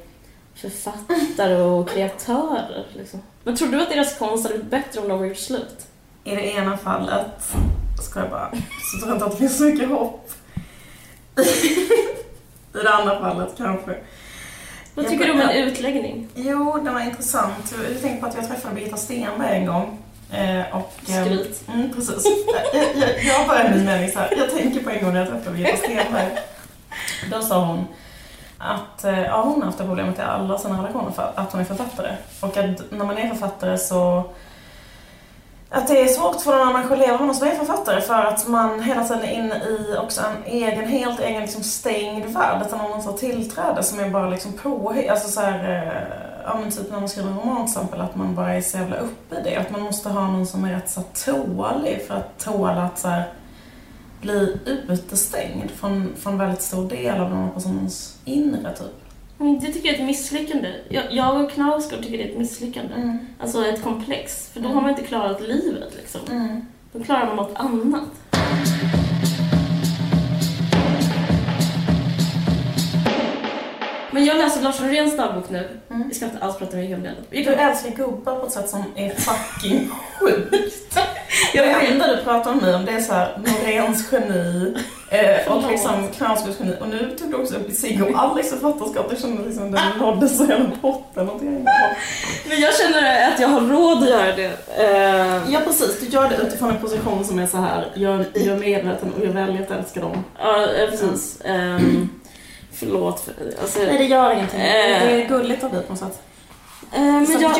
författare och kreatörer. Liksom. Men tror du att deras konst hade blivit bättre om de hade gjort slut? I det ena fallet, ska jag bara, så tror jag inte att det finns så mycket hopp. I det andra fallet kanske. Vad tycker du om bara- en utläggning? Jo, det var intressant. Jag tänkte på att jag träffade Birgitta Stenberg en gång. Eh, och, eh, Skryt. Mm, precis. Jag, jag, jag börjar min mening så här. Jag tänker på en gång när jag träffade Birgitta Stenberg. Då sa hon att eh, ja, hon har haft det problemet i alla sina relationer för att hon är författare. Och att när man är författare så att det är svårt för någon människa att leva med någon som är författare för att man hela tiden är inne i också en egen, helt egen liksom stängd värld utan någon har tillträde som är bara liksom på, alltså så här, eh, ja men typ när man skriver en roman till exempel att man bara är så jävla uppe i det. Att man måste ha någon som är rätt så tålig för att tåla att så här, bli utestängd från, från väldigt stor del av den personens inre typ. Det tycker jag är ett misslyckande. Jag, jag och Knausgård tycker det är ett misslyckande. Mm. Alltså ett komplex. För då Mm. har man inte klarat livet liksom. Mm. Då klarar man något annat. Men jag läser Lars Noréns dagbok nu. Mm. Vi ska inte alls prata mycket om. Vi Du älskar gubbar på ett sätt som är fucking sjukt. Det enda du pratar om nu om det är såhär Noréns geni eh, och liksom Knausgårds geni. Och nu tog du också upp Sigge och Alex författarskap. Det kändes liksom den nådde så jävla botten. Det Men jag känner att jag har råd att göra det. Eh, Ja precis, du gör det utifrån en position som är så här. Jag, jag är medveten och jag väljer att älska dem. Ja, eh, precis. Ehm, förlåt. För, alltså, Nej det gör ingenting. Eh. Det är gulligt av dig på något sätt. eh, men, jag,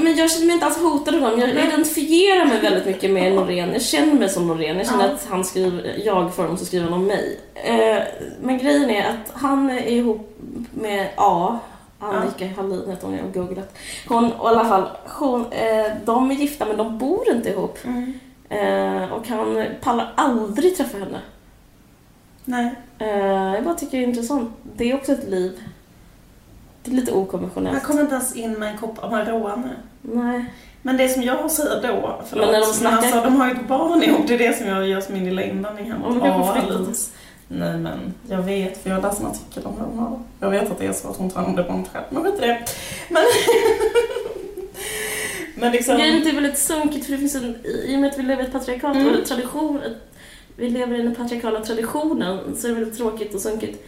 men jag känner mig inte alls hotad av dem. Jag identifierar mig väldigt mycket med Norén. Jag känner mig som Norén. Jag känner Ja. att han skriver, jag för honom så skriver han om mig. Eh, men grejen är att han är ihop med A. Annika Hallin heter hon, jag har googlat. Hon, och i alla fall, hon, de är gifta men de bor inte ihop. Mm. Och han pallar aldrig träffa henne. Nej. Eh, jag bara tycker det är intressant. Det är också ett liv. Det är lite Han okonventionellt. kommer inte ens in med en kopp Amarone. Nej. Men det som jag säger då, förlåt, Men när de snackar- alltså, de har ju ett barn ihop, det är det som jag gör som min lilla invändning här mot. Alice. Nej men, jag vet, för jag läste en artikel om hur de har det. Jag vet att det är så att hon tar hand om det barnet själv, men vet det. Men... men liksom... Grejen är att det är väldigt sunkigt för det finns en, i och med att vi lever i ett patriarkat Mm. och tradition, vi lever i den patriarkala traditionen så är det väldigt tråkigt och sunkigt.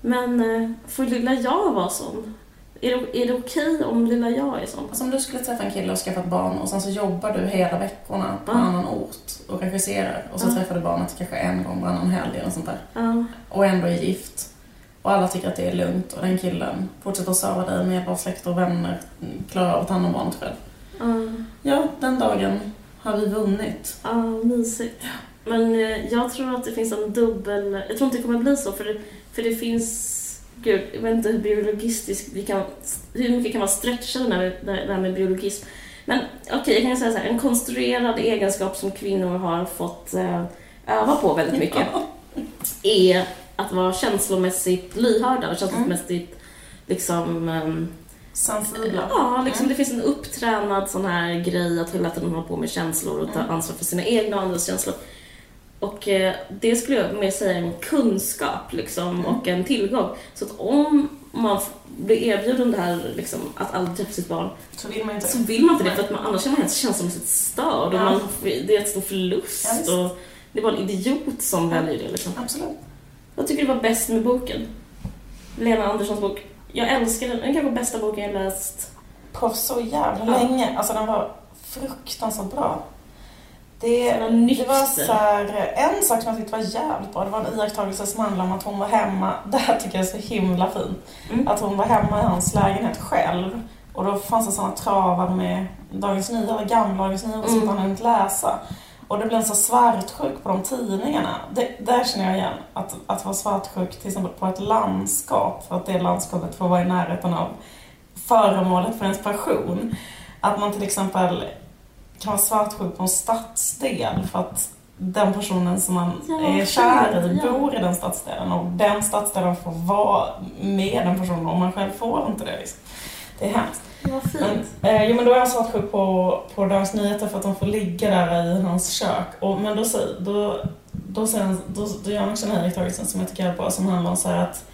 Men eh, får lilla jag vara sån? Är det, är det okej om lilla jag är sån? Alltså om du skulle träffa en kille och skaffa ett barn och sen så jobbar du hela veckorna på en Ja. annan ort och regisserar och så Ja. träffar du barnet kanske en gång varannan helg eller sånt där. Ja. och ändå är gift. Och alla tycker att det är lugnt och den killen fortsätter att serva dig med hjälp av släkt och vänner, mm, klarar av att ta hand om barnet själv. Ja. Ja, den dagen har vi vunnit. Ja, mysigt. Men eh, jag tror att det finns en dubbel... Jag tror inte det kommer bli så, för det, för det finns... Gud, jag vet inte hur biologistiskt vi kan... Hur mycket kan man stretcha den här, det här med biologism? Men okej, jag kan säga så här, en konstruerad egenskap som kvinnor har fått eh, öva på väldigt mycket är att vara känslomässigt lyhörda och känslomässigt liksom... ehm, Sensibla. Ja, liksom det finns en upptränad sån här grej att hela tiden hålla på med känslor och ta ansvar för sina egna och andras känslor. Och eh, det skulle jag mer säga är en kunskap liksom, och en tillgång. Så att om man blir erbjuden det här liksom, att aldrig träffa sitt barn Så vill man inte. så vill man inte det för att man, annars är man helt känslomässigt störd och Ja. man, det är ett stor förlust. Ja, och det är bara en idiot som väljer det. Liksom. Absolut. Vad tycker du var bäst med boken? Lena Anderssons bok. Jag älskar den. Den kanske bästa boken jag läst. På så jävla länge. Alltså den var fruktansvärt bra. Det, det var så här, en sak som jag tyckte var jävligt bra, det var en iakttagelse som handlade om att hon var hemma, det här tycker jag är så himla fint, Mm. att hon var hemma i hans lägenhet själv. Och då fanns det sådana travar med Dagens Nyheter, gamla Dagens Nyheter som Mm. han inte läsa. Och det blev så svartsjuk på de tidningarna. Det, där känner jag igen, att, att vara svartsjuk till exempel på ett landskap, för att det landskapet får vara i närheten av föremålet för ens passion. Att man till exempel kan vara svartsjuk på en stadsdel för att den personen som man Ja, är kär i ja. bor i den stadsdelen och den stadsdelen får vara med den personen och man själv får inte det. Liksom. Det är hemskt. Vad fint. Men, eh, jo, men då är jag svartsjuk på, på Dagens Nyheter för att de får ligga där i hans kök. Och, men då, säger- då, då, säger han- då, då gör han också den här iakttagelsen som jag tycker är bra, som handlar om så här att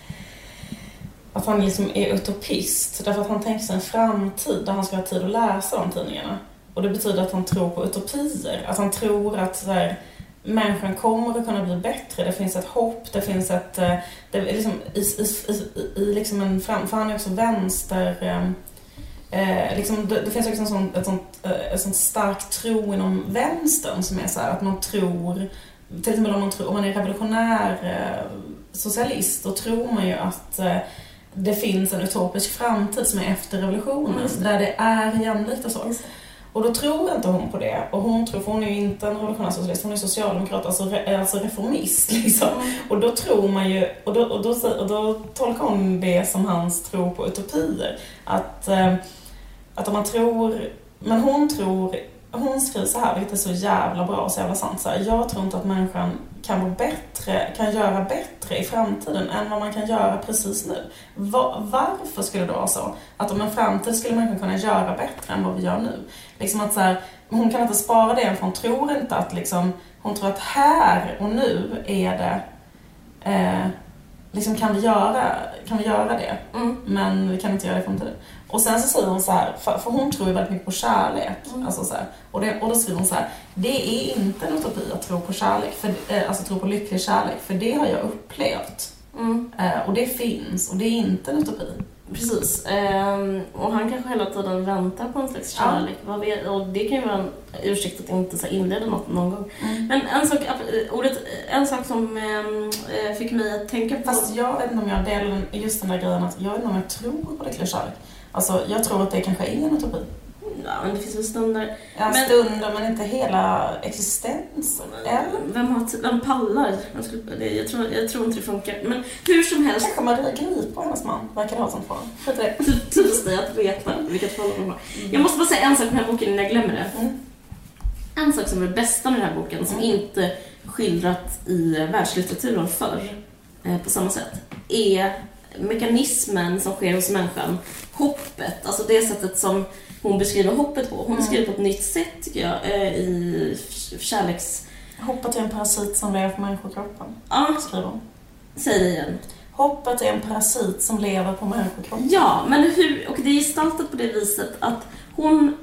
att han liksom är utopist. Därför att han tänker sig en framtid där han ska ha tid att läsa de tidningarna. Och det betyder att han tror på utopier. Att han tror att så här, människan kommer att kunna bli bättre. Det finns ett hopp, det finns ett... eh, Det är liksom, i, i, i, i liksom en fram... För han är också vänster... eh, Eh, liksom, det, det finns också en sån, ett sånt, eh, ett sånt stark tro inom vänstern som är så här att man tror, till exempel om man, tror, om man är revolutionär eh, socialist, då tror man ju att eh, det finns en utopisk framtid som är efter revolutionen, Just där det är jämlikt och så. Och då tror inte hon på det. Och hon tror, för hon är ju inte en revolutionär socialist, hon är socialdemokrat, alltså, re, alltså reformist liksom. Och då tror man ju, och då, och, då, och då tolkar hon det som hans tro på utopier. Att, eh, att om man tror, men hon tror, hon skriver så här, vilket är så jävla bra och så jävla sant. Så här, jag tror inte att människan kan vara bättre, kan göra bättre i framtiden än vad man kan göra precis nu. Va, varför skulle det vara så? Att om en framtid skulle människan kunna göra bättre än vad vi gör nu. Liksom att så här, hon kan inte spara det för hon tror inte att liksom, hon tror att här och nu är det, eh, liksom kan vi göra, kan vi göra det? Mm. Men vi kan inte göra det i framtiden. Och sen så säger hon så här, för, för hon tror ju väldigt mycket på kärlek. Alltså så här, och, det, och då skriver hon så här, det är inte en utopi att tro på kärlek, för, eh, alltså tro på lycklig kärlek, för det har jag upplevt. Mm. Eh, och det finns, och det är inte en utopi. Precis. Ehm, och han kanske hela tiden väntar på en slags Ja. kärlek. Vet, och det kan ju vara en ursäkt att inte så inleda något någon gång. Mm. Men en sak, äh, ordet, en sak som eh, fick mig att tänka på... Fast jag vet inte om jag delar just den där grejen att jag vet inte om jag tror på lycklig kärlek. Alltså jag tror att det kanske är en utopi. ja, men det finns väl stunder... Ja, Men- stunder men inte hela existensen. Eller? Vem, har, vem pallar? Jag, skulle, jag, tror, jag tror inte det funkar. Men hur som helst, Kanske Maria Grip och hennes man verkar ha sånt förhållande. Typiskt dig att veta vilket förhållande de har. Jag måste bara säga en sak med den här boken innan jag glömmer det. Mm. En sak som är det bästa med den här boken, som inte skildrat i världslitteraturen förr eh, på samma sätt, är mekanismen som sker hos människan. Hoppet, alltså det sättet som hon beskriver hoppet på. Hon Mm. beskriver på ett nytt sätt tycker jag eh, i kärleks... Hoppet är en parasit som lever på människokroppen, Ja, skriver hon. säg det igen. Hoppet är en parasit som lever på människokroppen. Ja, men hur, och det är gestaltat på det viset att hon,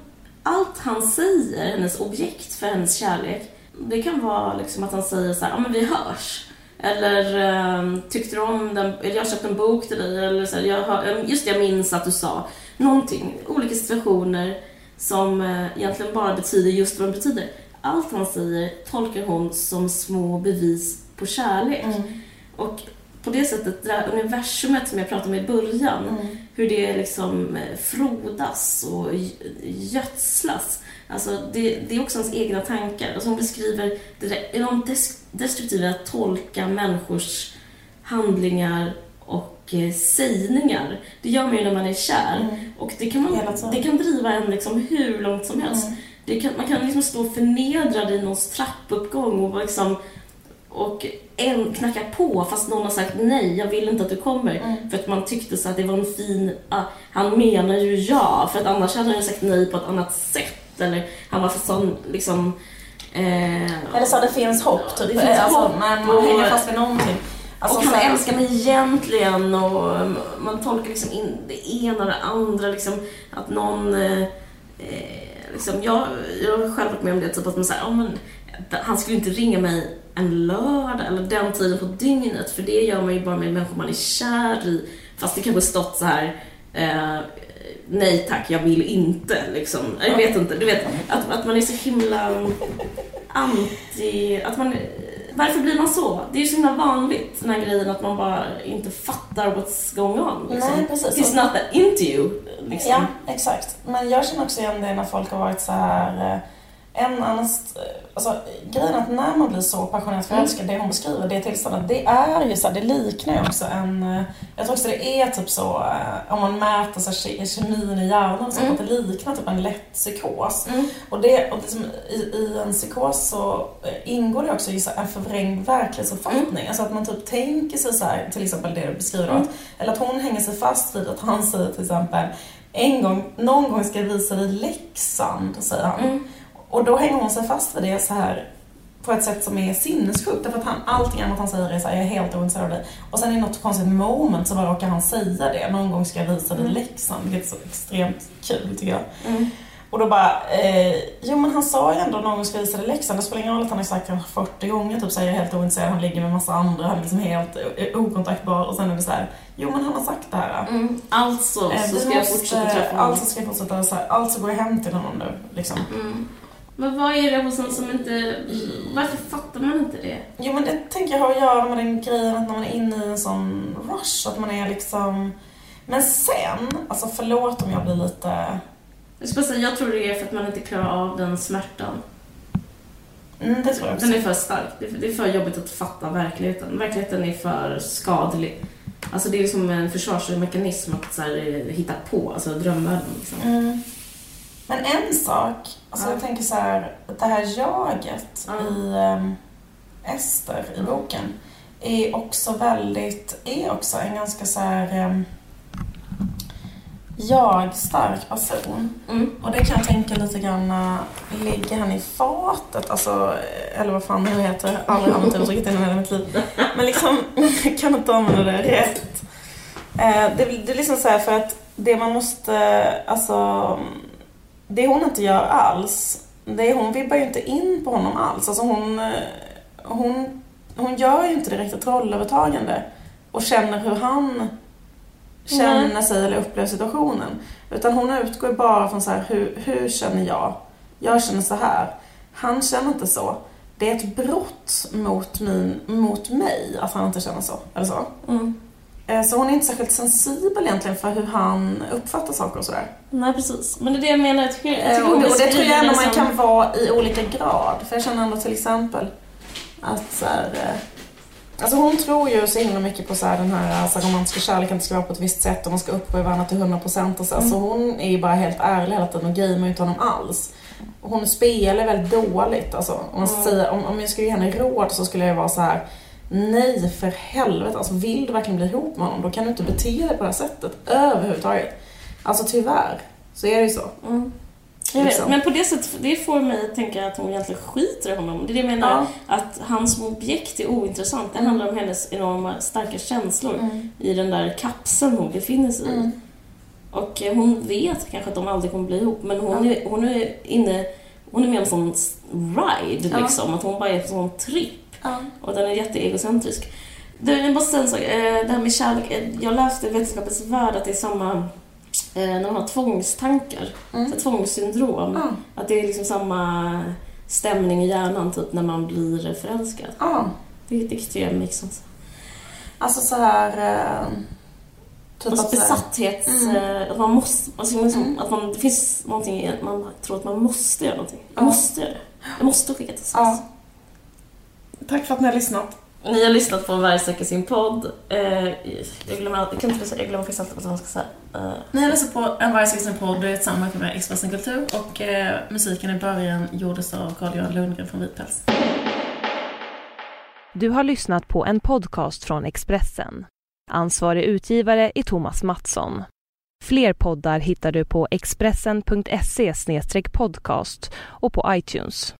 allt han säger, hennes objekt för hennes kärlek, det kan vara liksom att han säger så här, ja men vi hörs. Eller ehm, tyckte du om den, eller jag har köpt en bok till dig, eller så här, jag har, just det, jag minns att du sa någonting. Olika situationer som eh, egentligen bara betyder just vad de betyder. Allt han säger tolkar hon som små bevis på kärlek. Mm. Och på det sättet, det här universumet som jag pratade om i början, Mm. hur det liksom eh, frodas och gö- gödslas. Alltså det, det är också hans egna tankar. Alltså hon beskriver det enormt des- destruktiva att tolka människors handlingar och eh, sägningar. Det gör man ju när man är kär. Mm. Och det kan, man, det kan driva en liksom hur långt som helst. Mm. Kan, man kan liksom stå förnedrad i någons trappuppgång och liksom och en knackar på fast någon har sagt nej, jag vill inte att du kommer. Mm. För att man tyckte så att det var en fin, ah, han menar ju ja, för att annars hade han sagt nej på ett annat sätt. Eller han var för sån liksom... Eh, Eller så det finns hopp, typ. Det finns alltså, hopp man och- hänger fast vid någonting. Alltså, och han här- älskar mig egentligen och man tolkar liksom in det ena och det andra. Liksom, att någon... Eh, eh, liksom, jag, jag har själv varit med om det, typ att man säger, oh, men, han skulle inte ringa mig en lördag eller den tiden på dygnet för det gör man ju bara med människor man är kär i. Fast det kanske stått så här eh, nej tack, jag vill inte liksom. Jag vet inte, du vet att, att man är så himla anti, att man varför blir man så? Det är ju så himla vanligt, den här grejen att man bara inte fattar what's going on. Liksom. Nej, precis. He's not that into you. Liksom. Ja, exakt. Men jag känner också igen det när folk har varit så här... En annan... Alltså, grejen att när man blir så passionerat förälskad, det hon beskriver, det tillståndet, det är ju så här, det liknar ju också en... eh, Jag tror också det är typ så, eh, om man mäter så här, ke- kemin i hjärnan, så, Mm. att det liknar typ en lätt psykos. Mm. Och, det, och liksom, i, i en psykos så eh, ingår det också i så här en förvrängd verklighetsuppfattning. Alltså att man typ tänker sig så här, till exempel det du beskriver Mm. att, eller att hon hänger sig fast vid att han säger till exempel en gång, någon gång ska jag visa dig Leksand, säger han. Och då hänger hon sig fast vid det så här på ett sätt som är sinnessjukt. Därför att han, allting annat han säger är så här, jag är helt ointresserad av dig. Och sen i något konstigt moment så bara råkar han säga det. Någon gång ska jag visa dig Mm. Leksand. Vilket är så extremt kul tycker jag. Mm. Och då bara, eh, jo men han sa ju ändå någon gång ska jag visa dig Leksand. Det spelar ingen roll att han har sagt det 40 gånger, typ säger helt ointresserad, han ligger med massa andra, han är liksom helt eh, okontaktbar. Och sen är det så här, jo men han har sagt det här. Mm. Alltså Eh, så ska jag måste- fortsätta träffa honom. Alltså ska jag fortsätta så här, alltså går jag hem till honom nu. Liksom. Mm. Men vad är det hos en som inte... Varför fattar man inte det? Jo men det tänker jag har att göra med den grejen att när man är inne i en sån rush, att man är liksom... Men sen, alltså förlåt om jag blir lite... Jag, ska bara säga, jag tror det är för att man inte klarar av den smärtan. Mm, det tror jag också. Den är för stark. Det är- Det är för jobbigt att fatta verkligheten. Verkligheten är för skadlig. Alltså det är som en försvarsmekanism att så här, eh, hitta på, alltså drömvärlden. Liksom. Mm. Men en sak, alltså Ja. jag tänker så här, det här jaget Ja. i ehm, Ester i boken är också väldigt, är också en ganska så här um, jag-stark person. Mm. Och det kan jag tänka lite grann, äh, ligger han i fatet? Alltså, eh, eller vad fan det heter. Aldrig använt uttrycket innan i mitt liv. Men liksom, jag kan inte använda det rätt. Eh, Det, det är liksom så här för att det man måste, alltså, det hon inte gör alls, det är, hon vibbar ju inte in på honom alls. Alltså hon, eh, hon, hon gör ju inte direkt ett rollövertagande och känner hur han känner sig eller upplever situationen. Utan hon utgår bara från så här, hur, hur känner jag? Jag känner så här. Han känner inte så. Det är ett brott mot, min, mot mig att han inte känner så. Eller så. Mm. Eh, Så hon är inte särskilt sensibel egentligen för hur han uppfattar saker och sådär. Nej, precis. Men det är det jag menar. Jag tycker, jag tycker Och det, och det tror jag ändå man kan vara i olika grad. För jag känner ändå till exempel att så här, eh, Alltså hon tror ju så himla mycket på så här, den här alltså, romantiska kärleken, det ska vara på ett visst sätt och man ska upphöja varandra till 100% och så. Mm. Så hon är ju bara helt ärlig hela tiden och gamear ju inte honom alls. Hon spelar väldigt dåligt alltså. Om, man Mm. säga, om, om jag skulle ge henne råd så skulle jag vara så här. Nej för helvete, alltså vill du verkligen bli ihop med honom då kan du inte bete dig på det här sättet överhuvudtaget. Alltså tyvärr så är det ju så. Mm. Jag vet, Liksom. men på det sättet, det får mig att tänka att hon egentligen skiter i honom. Det är det jag menar, att han som objekt är ointressant. Det Mm. handlar om hennes enorma starka känslor i den där kapseln hon befinner sig i. Mm. Och eh, hon vet kanske att de aldrig kommer bli ihop, men hon, är, hon är inne hon är med om en sån ride, Ja. liksom. Att hon bara är på en sån tripp. Ja. Och den är jätteegocentrisk. Du, jag måste säga en sak. eh, Det här med kärlek. eh, Jag läste i Vetenskapens Värld att det är samma eh, när man har tvångstankar. Mm. Så tvångssyndrom. Ja. Att det är liksom samma stämning i hjärnan typ när man blir förälskad. Ja. Det, tycker jag makes sense. Alltså så här... Typ Alltså besatthets... Mm. Att man måste... Alltså, liksom, Mm. att man, det finns någonting i man tror att man måste göra någonting. Jag Ja. måste göra det. Jag måste skicka ett sms. Ja. Tack för att ni har lyssnat. Ni har lyssnat på Varje söker sin podd. Eh, jag glömmer alltid, jag kan inte jag glömmer faktiskt alltid vad man ska säga. Eh, Ni har lyssnat på En varje sin podd, det är ett samarbete med Expressen Kultur och eh, musiken i början gjordes av Carl-Johan Lundgren från Vitpäls. Du har lyssnat på en podcast från Expressen. Ansvarig utgivare är Thomas Mattsson. Fler poddar hittar du på expressen.se podcast och på iTunes.